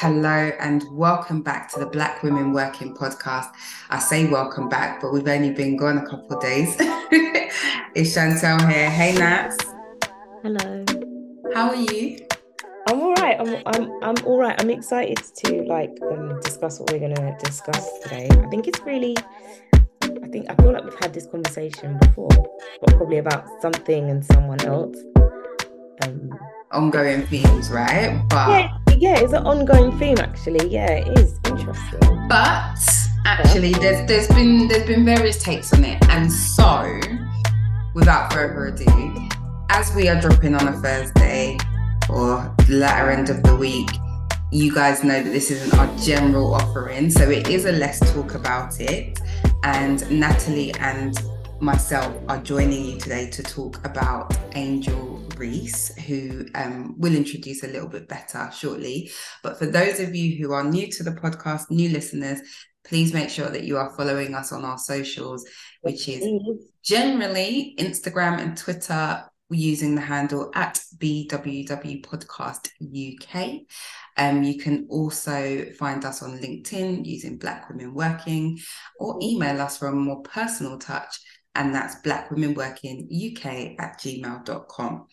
Hello and welcome back to the Black Women Working podcast. I say welcome back, but we've only been gone a couple of days. it's Chantelle here. Hey Nats. Hello. How are you? I'm all right. I'm I'm I'm all right. I'm excited to like um, discuss what we're gonna discuss today. I think it's really I think I feel like we've had this conversation before, but probably about something and someone else. Um ongoing themes, right? But yeah yeah, it's an ongoing theme actually. Yeah, it is interesting. But actually, there's there's been there's been various takes on it, and so without further ado, as we are dropping on a Thursday or the latter end of the week, you guys know that this isn't our general offering, so it is a let's talk about it. And Natalie and myself are joining you today to talk about Angel Reese, who um, will introduce a little bit better shortly. But for those of you who are new to the podcast, new listeners, please make sure that you are following us on our socials, which is generally Instagram and Twitter using the handle at BWW Podcast UK. Um, you can also find us on LinkedIn using Black Women Working or email us for a more personal touch and that's black women working uk at gmail.com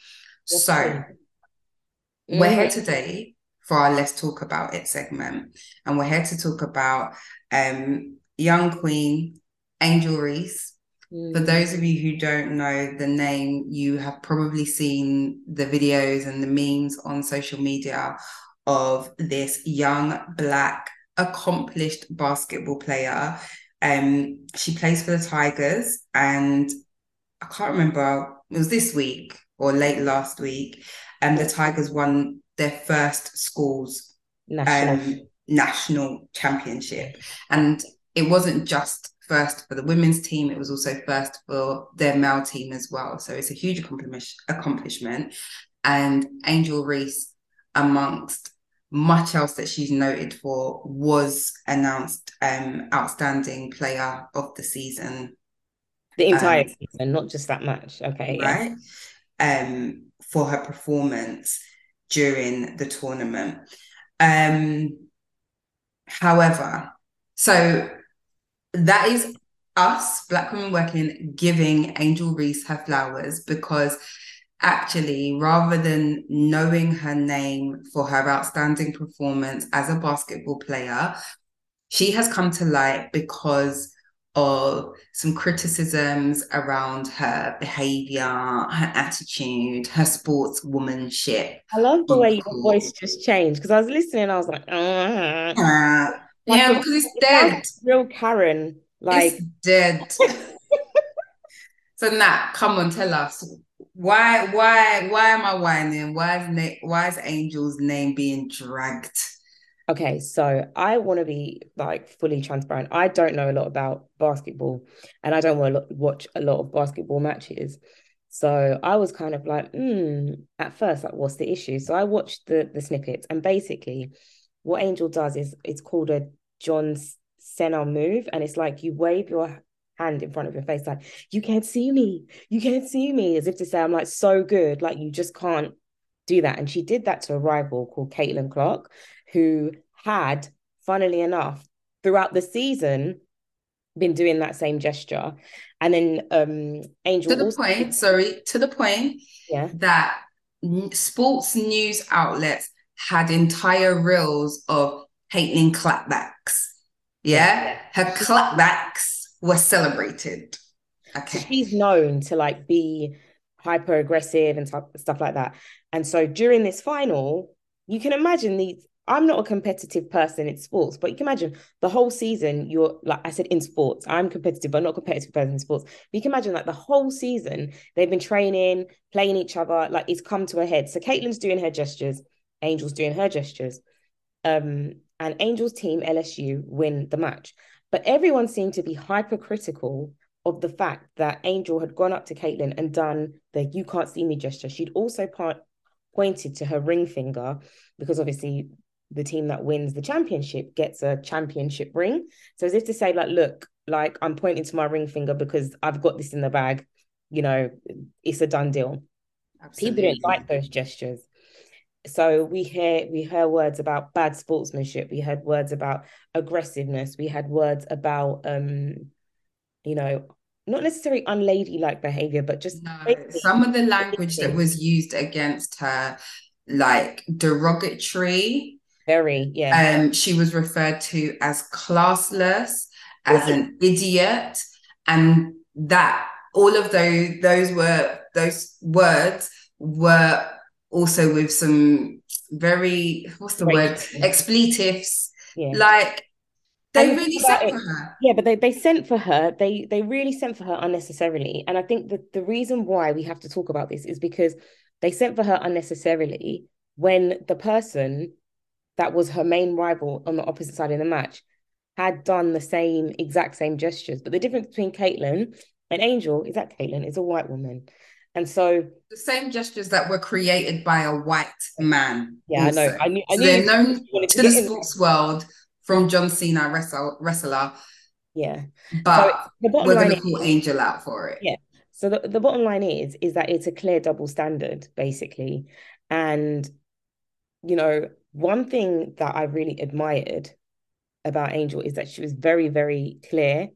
yes, so mm-hmm. we're here today for our let's talk about it segment and we're here to talk about um, young queen angel reese mm. for those of you who don't know the name you have probably seen the videos and the memes on social media of this young black accomplished basketball player um, she plays for the Tigers, and I can't remember. It was this week or late last week, and the Tigers won their first schools national. Um, national championship, and it wasn't just first for the women's team; it was also first for their male team as well. So it's a huge accomplishment. And Angel Reese, amongst much else that she's noted for was announced um outstanding player of the season. The entire um, season not just that match okay right? Yeah. um for her performance during the tournament. Um however so that is us black women working giving angel reese her flowers because actually, rather than knowing her name for her outstanding performance as a basketball player, she has come to light because of some criticisms around her behavior, her attitude, her sportswomanship. I love the way your voice just changed because I was listening, I was like, uh, uh, yeah, because it's dead. Real Karen, like it's dead. so Nat, come on, tell us why why why am I whining? Why is why is Angel's name being dragged? Okay, so I want to be like fully transparent. I don't know a lot about basketball, and I don't want to watch a lot of basketball matches. So I was kind of like, hmm, at first, like, what's the issue? So I watched the the snippets, and basically, what Angel does is it's called a John Cena move, and it's like you wave your hand in front of your face, like, you can't see me, you can't see me, as if to say, I'm like so good, like you just can't do that. And she did that to a rival called Caitlin Clark, who had, funnily enough, throughout the season, been doing that same gesture. And then um Angel to the also- point, sorry, to the point yeah. that sports news outlets had entire reels of Caitlin clapbacks. Yeah, her clapbacks were celebrated. Okay. She's known to like be hyper aggressive and stuff like that. And so during this final, you can imagine these. I'm not a competitive person in sports, but you can imagine the whole season. You're like I said in sports, I'm competitive, but not competitive person in sports. But you can imagine like the whole season they've been training, playing each other. Like it's come to a head. So Caitlin's doing her gestures, Angel's doing her gestures, um, and Angel's team LSU win the match. But everyone seemed to be hypercritical of the fact that Angel had gone up to Caitlin and done the you can't see me gesture. She'd also part, pointed to her ring finger because obviously the team that wins the championship gets a championship ring. So as if to say, like, look, like I'm pointing to my ring finger because I've got this in the bag, you know, it's a done deal. Absolutely. People didn't like those gestures. So we hear we hear words about bad sportsmanship. We heard words about aggressiveness. We had words about um you know not necessarily unladylike behavior but just no, some of the language that was used against her like derogatory very yeah. um she was referred to as classless as an idiot and that all of those those were those words were also with some very what's the word? Expletives. Yeah. like they and really sent for her. Yeah but they, they sent for her. They they really sent for her unnecessarily. And i think that the reason why we have to talk about this is because they sent for her unnecessarily when the person that was her main rival on the opposite side of the match had done the same exact same gestures. But the difference between caitlin and angel is that caitlin is a white woman and so the same gestures that were created by a white man. Yeah, also. I know. I knew, I so they're known to the sports world from John Cena wrestle, wrestler. Yeah. But so we're going to call Angel out for it. Yeah. So the, the bottom line is is that it's a clear double standard, basically. And you know, one thing that I really admired about Angel is that she was very, very clear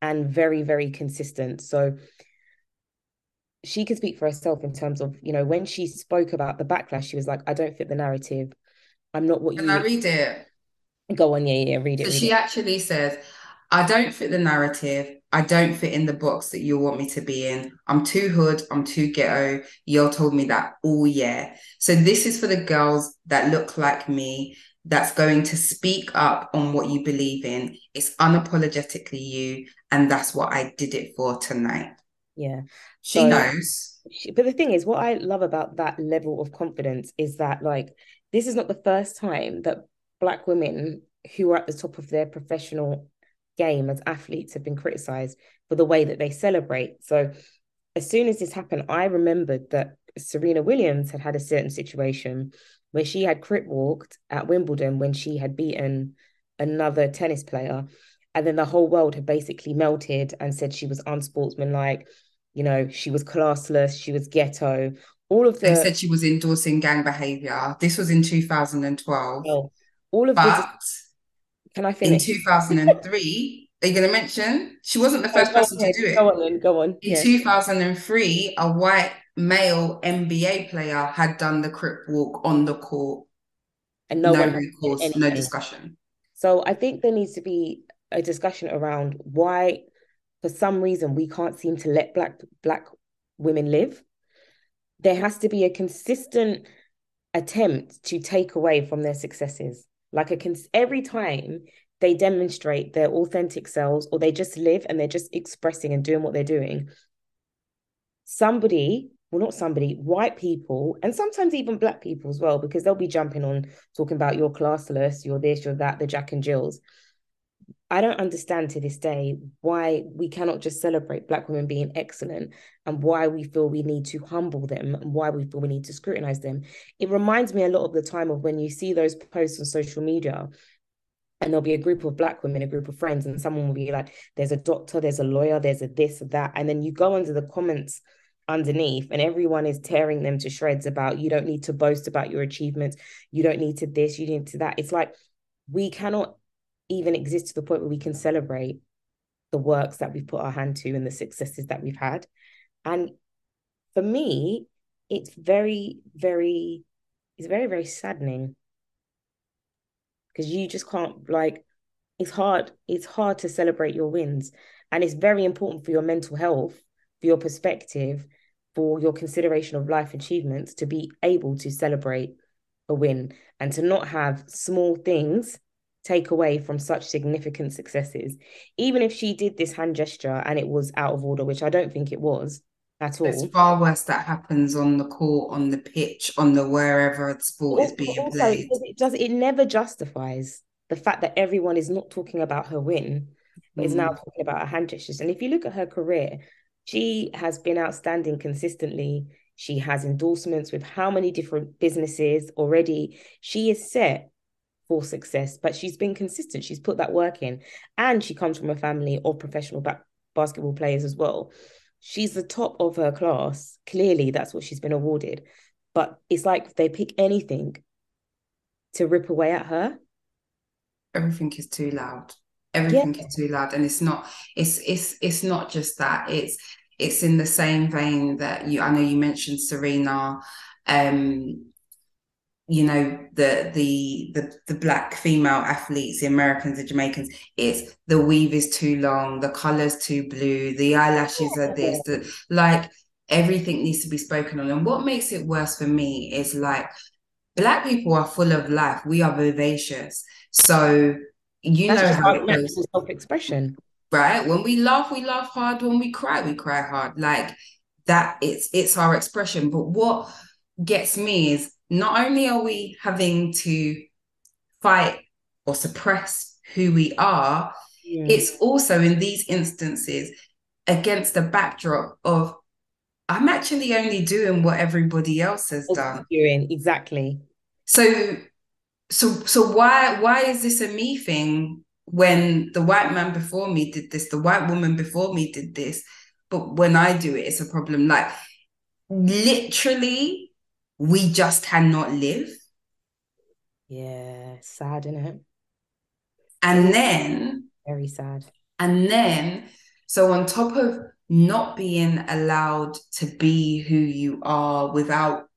and very, very consistent. So she can speak for herself in terms of you know when she spoke about the backlash she was like i don't fit the narrative. I'm not what Can you i read it? Go on yeah yeah read it so read she it. actually says i don't fit the narrative. I don't fit in the box that you want me to be in. I'm too hood. I'm too ghetto. Y'all told me that all year. So this is for the girls that look like me that's going to speak up on what you believe in. It's unapologetically you and that's what i did it for tonight yeah. She so, knows. She, but the thing is, what I love about that level of confidence is that, like, this is not the first time that Black women who are at the top of their professional game as athletes have been criticized for the way that they celebrate. So, as soon as this happened, I remembered that Serena Williams had had a certain situation where she had crip walked at Wimbledon when she had beaten another tennis player. And then the whole world had basically melted and said she was unsportsmanlike, you know, she was classless, she was ghetto. All of the they said she was endorsing gang behavior. This was in 2012. Well, all of but the can I finish? In 2003, are you going to mention she wasn't the first oh, person to do it? Go on, then, go on. In yeah. 2003, a white male NBA player had done the crip walk on the court. And no, no recourse, no discussion. So I think there needs to be a discussion around why for some reason we can't seem to let black black women live. There has to be a consistent attempt to take away from their successes. Like a cons- every time they demonstrate their authentic selves or they just live and they're just expressing and doing what they're doing somebody well not somebody white people and sometimes even black people as well because they'll be jumping on talking about your classless you're this you're that the jack and jills I don't understand to this day why we cannot just celebrate Black women being excellent and why we feel we need to humble them and why we feel we need to scrutinize them. It reminds me a lot of the time of when you see those posts on social media and there'll be a group of Black women, a group of friends, and someone will be like, there's a doctor, there's a lawyer, there's a this, that. And then you go under the comments underneath and everyone is tearing them to shreds about you don't need to boast about your achievements you don't need to this you need to that it's like we cannot even exist to the point where we can celebrate the works that we've put our hand to and the successes that we've had. And for me, it's very, very, it's very, very saddening because you just can't like it's hard it's hard to celebrate your wins and it's very important for your mental health for your perspective for your consideration of life achievements to be able to celebrate a win and to not have small things take away from such significant successes. Even if she did this hand gesture and it was out of order, which I don't think it was at all. It's far worse that happens on the court, on the pitch, on the wherever the sport also, is being also, played. It does it never justifies the fact that everyone is not talking about her win, but mm. is now mm. talking about her hand gestures. And if you look at her career, she has been outstanding consistently. She has endorsements with how many different businesses already. She is set for success, but she's been consistent. She's put that work in, and she comes from a family of professional ba- basketball players as well. She's the top of her class. Clearly, that's what she's been awarded. but it's like they pick anything to rip away at her. Everything is too loud. Everything yeah. is too loud, and it's not. It's it's it's not just that. It's it's in the same vein that you. I know you mentioned Serena. Um, you know the the the the black female athletes the americans the jamaicans it's the weave is too long the colors too blue the eyelashes are this the, like everything needs to be spoken on. And what makes it worse for me is like black people are full of life. We are vivacious. So you That's know how it goes. self-expression. Right? When we laugh we laugh hard. When we cry we cry hard. Like that it's it's our expression. But what gets me is not only are we having to fight or suppress who we are, yeah. it's also in these instances against the backdrop of I'm actually only doing what everybody else has done. Doing exactly. So so so why why is this a me thing when the white man before me did this, the white woman before me did this, but when I do it, it's a problem. Like literally we just cannot live. Yeah, sad, isn't it? And then very sad. And then, so on top of not being allowed to be who you are without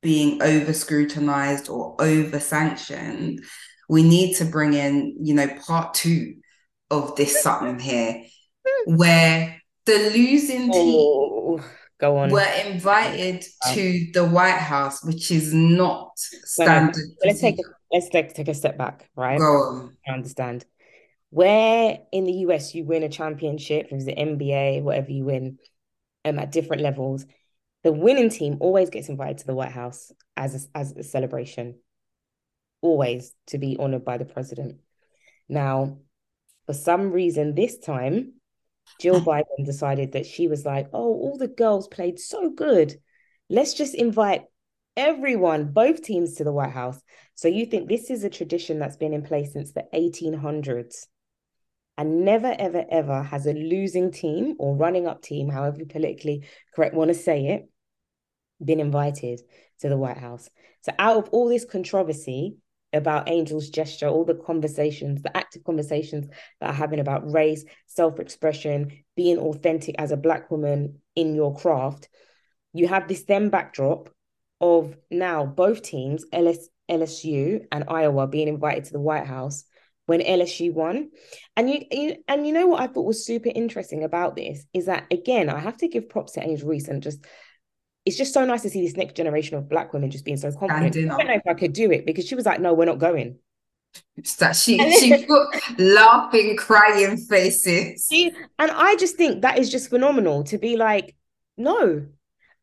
being over scrutinized or over sanctioned, we need to bring in, you know, part two of this something here, where the losing oh. team Go on. Were invited to the White House, which is not standard. let's take a, let's take, take a step back, right? Go on. I understand. Where in the US you win a championship, if it's the NBA, whatever you win, um, at different levels, the winning team always gets invited to the White House as a, as a celebration, always to be honored by the president. Now, for some reason, this time Jill uh-huh. Biden decided that she was like, oh, all the girls played so good. Let's just invite everyone, both teams to the White House. So you think this is a tradition that's been in place since the 1800s. And never, ever, ever has a losing team or running up team, however you politically correct want to say it, been invited to the White House. So out of all this controversy, about Angel's gesture, all the conversations, the active conversations that are having about race, self expression, being authentic as a Black woman in your craft, you have this then backdrop of now both teams, LS, LSU and Iowa, being invited to the White House when LSU won. And you, you, and you know what I thought was super interesting about this is that again, I have to give props to Angel Reese and just it's just so nice to see this next generation of black women just being so confident. I don't know if I could do it because she was like, "No, we're not going." that she she put laughing, crying faces. She, and I just think that is just phenomenal to be like, no,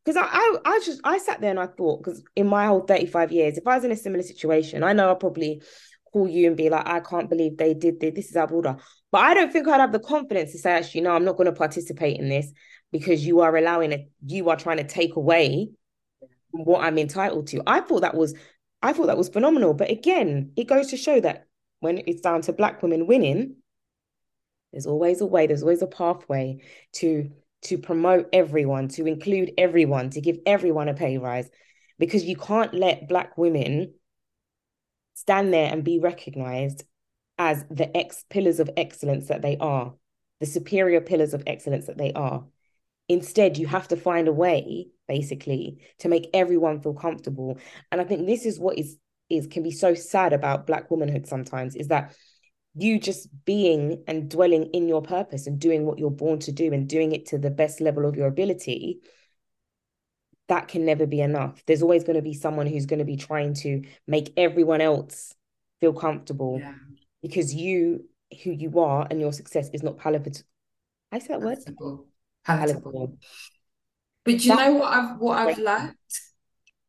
because I, I I just I sat there and I thought because in my whole thirty five years, if I was in a similar situation, I know I'd probably call you and be like, I can't believe they did this. This is our of order. But I don't think I'd have the confidence to say, actually, no, I'm not going to participate in this because you are allowing it, you are trying to take away what I'm entitled to. I thought that was I thought that was phenomenal. But again, it goes to show that when it's down to black women winning, there's always a way, there's always a pathway to to promote everyone, to include everyone, to give everyone a pay rise. Because you can't let black women stand there and be recognized as the ex pillars of excellence that they are, the superior pillars of excellence that they are. Instead, you have to find a way, basically, to make everyone feel comfortable. And I think this is what is is can be so sad about black womanhood sometimes is that you just being and dwelling in your purpose and doing what you're born to do and doing it to the best level of your ability that can never be enough there's always going to be someone who's going to be trying to make everyone else feel comfortable yeah. Because you who you are and your success is not palatable. I say that word? Palatable. But you that, know what I've what I've learned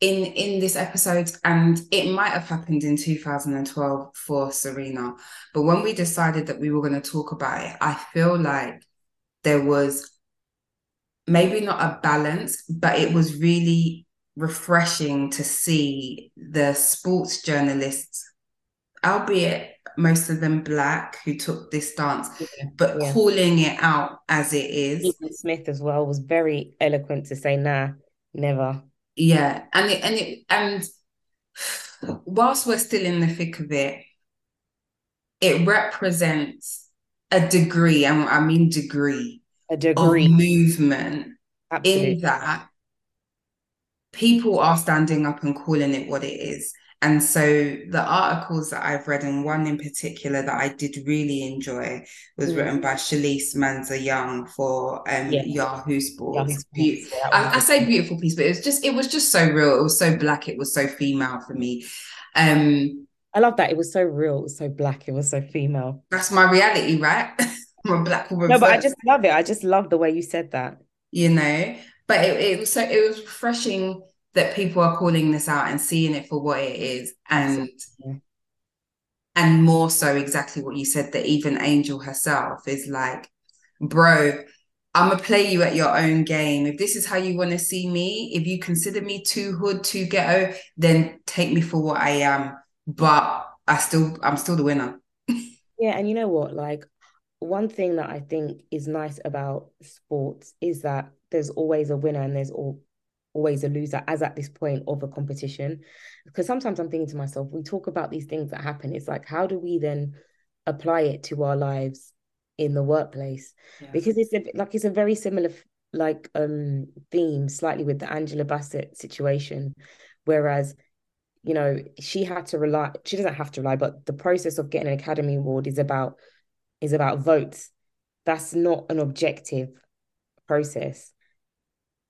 in in this episode, and it might have happened in 2012 for Serena, but when we decided that we were going to talk about it, I feel like there was maybe not a balance, but it was really refreshing to see the sports journalists, albeit most of them black who took this stance, yeah. but yeah. calling it out as it is. Stephen Smith as well was very eloquent to say, nah, never. Yeah, and it, and it, and whilst we're still in the thick of it, it represents a degree, and I mean degree, a degree of movement Absolutely. in that people are standing up and calling it what it is. And so the articles that I've read, and one in particular that I did really enjoy, was mm. written by Shalise Manza Young for um, yeah. Yahoo Sports. Yahoo Sports. I, I, say beautiful piece, but it was just it was just so real. It was so black. It was so female for me. Um, I love that. It was so real. It was so black. It was so female. That's my reality, right? I'm a black woman. No, but I just love it. I just love the way you said that. You know, but it, it was so it was refreshing that people are calling this out and seeing it for what it is and yeah. and more so exactly what you said that even angel herself is like bro i'm gonna play you at your own game. If this is how you want to see me if you consider me too hood too ghetto then take me for what i am. But i still i'm still the winner. Yeah and you know what? Like one thing that i think is nice about sports is that there's always a winner and there's all always a loser as at this point of a competition. Because sometimes i'm thinking to myself we talk about these things that happen. It's like how do we then apply it to our lives in the workplace? Yeah. because it's a, like it's a very similar like um theme slightly with the angela bassett situation. Whereas you know she had to rely she doesn't have to rely but the process of getting an academy award is about is about votes. That's not an objective process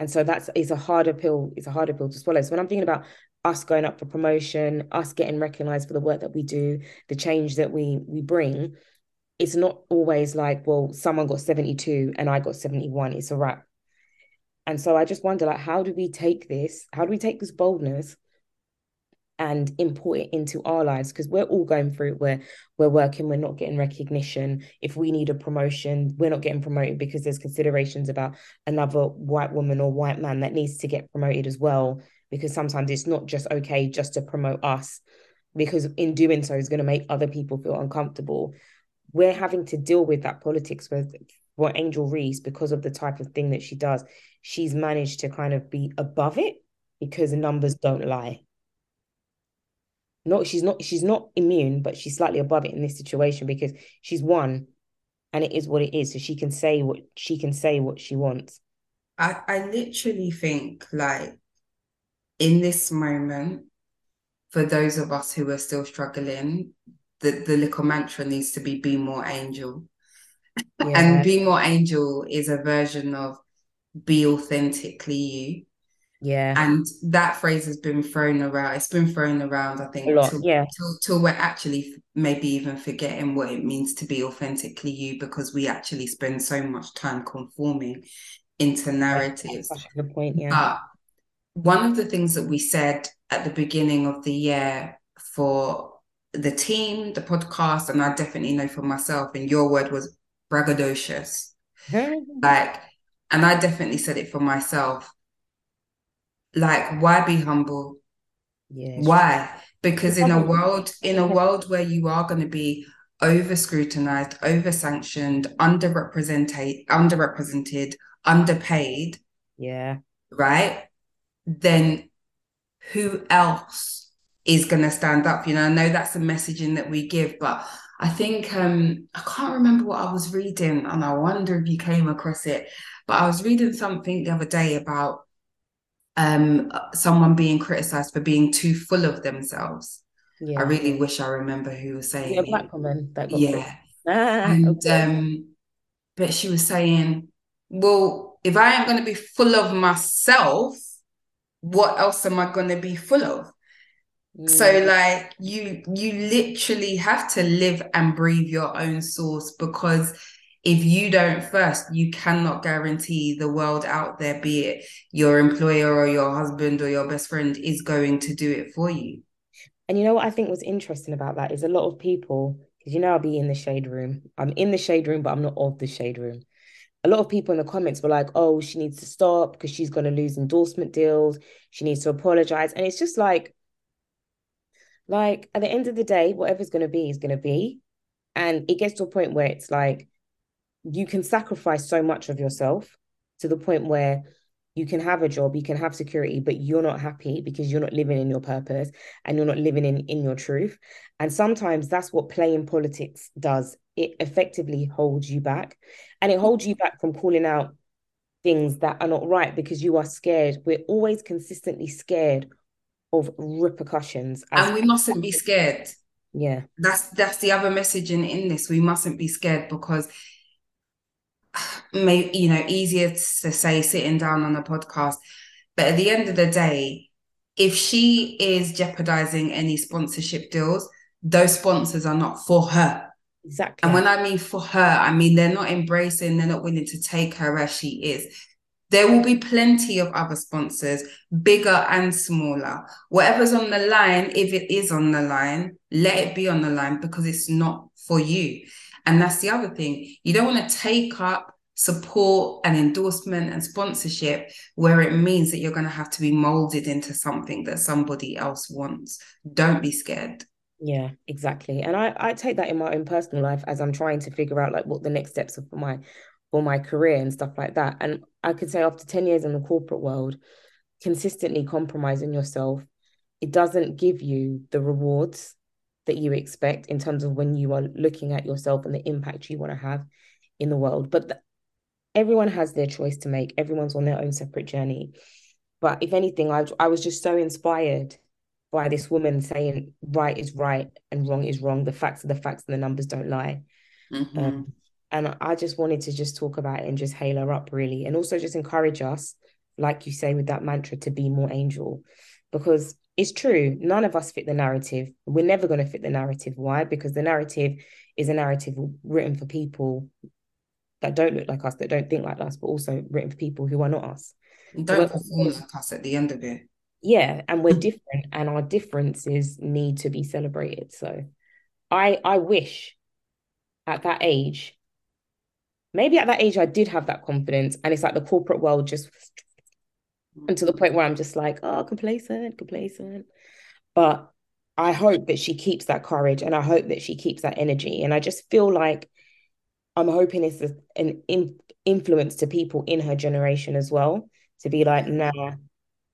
and so that's it's a harder pill, it's a harder pill to swallow. So when I'm thinking about us going up for promotion, us getting recognized for the work that we do, the change that we we bring, it's not always like, well, someone got 72 and I got 71. It's a wrap. And so I just wonder, like, how do we take this? How do we take this boldness and import it into our lives because we're all going through it where we're working we're not getting recognition. If we need a promotion we're not getting promoted because there's considerations about another white woman or white man that needs to get promoted as well because sometimes it's not just okay just to promote us because in doing so is going to make other people feel uncomfortable. We're having to deal with that politics with what Angel Reese because of the type of thing that she does. She's managed to kind of be above it because numbers don't lie not she's not she's not immune, but she's slightly above it in this situation because she's won and it is what it is. So she can say what she can say what she wants. I, I literally think like in this moment, for those of us who are still struggling, the, the little mantra needs to be be more angel. Yeah. and be more angel is a version of be authentically you yeah. And that phrase has been thrown around. It's been thrown around, I think, till, yeah. till, till we're actually maybe even forgetting what it means to be authentically you because we actually spend so much time conforming into narratives. That's a good point, yeah. But one of the things that we said at the beginning of the year for the team, the podcast, and I definitely know for myself, and your word was braggadocious. like, and I definitely said it for myself like why be humble? Yeah. Why? Because in a world in a world where you are going to be over scrutinized over sanctioned underrepresented underrepresented underpaid yeah. right? Then who else is going to stand up? You know i know that's the messaging that we give but i think um i can't remember what i was reading and i wonder if you came across it but i was reading something the other day about um, someone being criticized for being too full of themselves. Yeah. I really wish I remember who was saying yeah, black woman that yeah. Ah, and okay. um, but she was saying, Well, if I am gonna be full of myself, what else am I gonna be full of? Mm. So like you you literally have to live and breathe your own source because if you don't first, you cannot guarantee the world out there, be it your employer or your husband or your best friend, is going to do it for you. And you know what I think was interesting about that is a lot of people, because you know I'll be in the shade room. I'm in the shade room, but I'm not of the shade room. A lot of people in the comments were like, oh, she needs to stop because she's going to lose endorsement deals. She needs to apologize. And it's just like, like at the end of the day, whatever's going to be is going to be. And it gets to a point where it's like, you can sacrifice so much of yourself to the point where you can have a job, you can have security, but you're not happy because you're not living in your purpose and you're not living in, in your truth. And sometimes that's what playing politics does. It effectively holds you back and it holds you back from calling out things that are not right because you are scared. We're always consistently scared of repercussions. And we mustn't be scared. Yeah. That's that's the other message in, in this. We mustn't be scared because may you know, easier to say sitting down on a podcast. But at the end of the day, if she is jeopardizing any sponsorship deals, those sponsors are not for her. Exactly. And when I mean for her, I mean they're not embracing, they're not willing to take her as she is. There will be plenty of other sponsors, bigger and smaller. Whatever's on the line, if it is on the line, let it be on the line because it's not for you. And that's the other thing. You don't want to take up support and endorsement and sponsorship where it means that you're going to have to be molded into something that somebody else wants. Don't be scared. Yeah, exactly. And I, I take that in my own personal life as I'm trying to figure out like what the next steps are for my for my career and stuff like that. And I could say after 10 years in the corporate world, consistently compromising yourself, it doesn't give you the rewards that you expect in terms of when you are looking at yourself and the impact you want to have in the world. But the, everyone has their choice to make. Everyone's on their own separate journey. But if anything, I, I was just so inspired by this woman saying right is right and wrong is wrong. The facts are the facts and the numbers don't lie. Mm-hmm. Um, and I just wanted to just talk about it and just hail her up really. And also just encourage us, like you say with that mantra, to be more angel. Because it's true, none of us fit the narrative. We're never going to fit the narrative. Why? Because the narrative is a narrative written for people that don't look like us, that don't think like us, but also written for people who are not us. Don't perform like us at the end of it. Yeah, and we're different, and our differences need to be celebrated. So, I I wish at that age maybe at that age I did have that confidence, and it's like the corporate world just and to the point where I'm just like, oh, complacent, complacent. But I hope that she keeps that courage and I hope that she keeps that energy. And I just feel like I'm hoping it's an in, influence to people in her generation as well to be like, nah,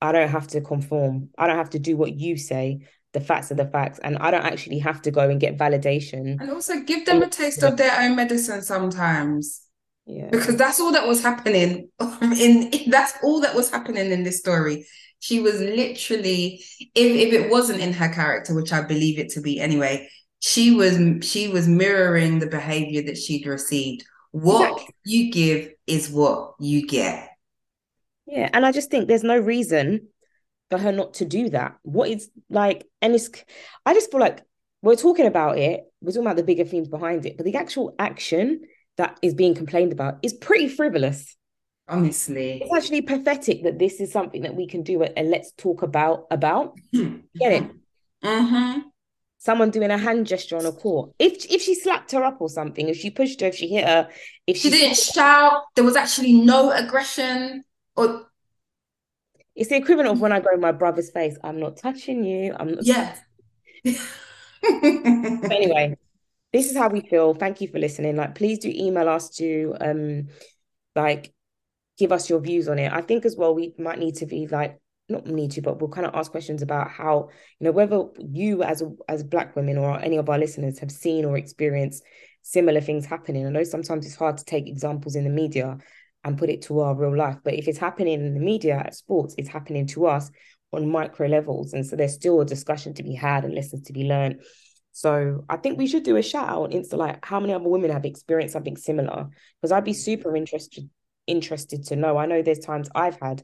I don't have to conform. I don't have to do what you say. The facts are the facts. And I don't actually have to go and get validation. And also give them a taste of their own medicine sometimes. Yeah. Because that's all that was happening um, in, in that's all that was happening in this story. She was literally, if, if it wasn't in her character, which I believe it to be anyway, she was she was mirroring the behavior that she'd received. What exactly. you give is what you get. Yeah, and I just think there's no reason for her not to do that. What is like, and it's I just feel like we're talking about it, we're talking about the bigger themes behind it, but the actual action that is being complained about is pretty frivolous. Honestly, it's actually pathetic that this is something that we can do and let's talk about about. Hmm. Get it? Mm-hmm. Someone doing a hand gesture on a court. If if she slapped her up or something, if she pushed her, if she hit her, if she, she didn't shout, there was actually no aggression or. It's the equivalent of when I go in my brother's face. I'm not touching you. I'm not. Yeah. anyway, this is how we feel. Thank you for listening. Like, please do email us to um like give us your views on it. I think as well we might need to be like not need to, but we'll kind of ask questions about how, you know, whether you as as black women or any of our listeners have seen or experienced similar things happening. I know sometimes it's hard to take examples in the media and put it to our real life, but if it's happening in the media at sports, it's happening to us on micro levels. And so there's still a discussion to be had and lessons to be learned so I think we should do a shout out on Insta, like how many other women have experienced something similar? Because I'd be super interested interested to know. I know there's times I've had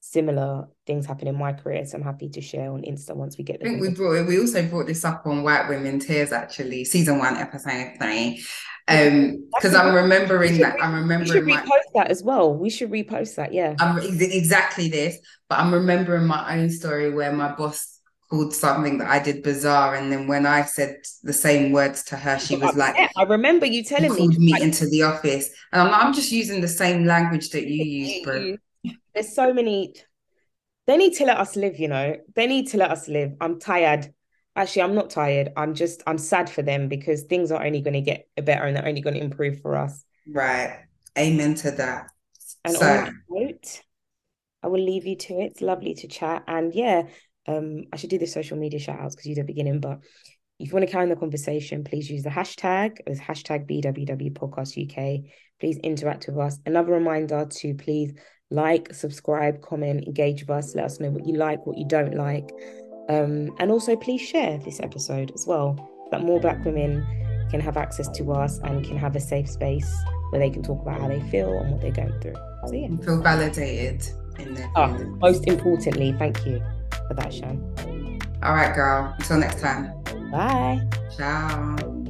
similar things happen in my career, so I'm happy to share on Insta once we get. I think we brought we also brought this up on White Women Tears actually, season one, episode three. Um, because I'm remembering that I'm remembering. We should repost my, that as well. We should repost that. Yeah. I'm exactly this, but I'm remembering my own story where my boss called something that I did bizarre, and then when I said the same words to her, she was like, "I remember you telling me." Called me like, into the office, and I'm like, "I'm just using the same language that you use, bro." There's so many. They need to let us live, you know. They need to let us live. I'm tired. Actually, I'm not tired. I'm just I'm sad for them because things are only going to get better and they're only going to improve for us. Right. Amen to that. And so. on that note, I will leave you to it. It's lovely to chat. And yeah, um, I should do the social media shout outs because you did the beginning, but if you want to carry on the conversation, please use the hashtag as hashtag BWW Podcast UK. Please interact with us. Another reminder to please like, subscribe, comment, engage with us. Let us know what you like, what you don't like. Um, and also, please share this episode as well, that more Black women can have access to us and can have a safe space where they can talk about how they feel and what they're going through. So, yeah. Feel validated in their oh, Most importantly, thank you for that, Shan. All right, girl. Until next time. Bye. Ciao.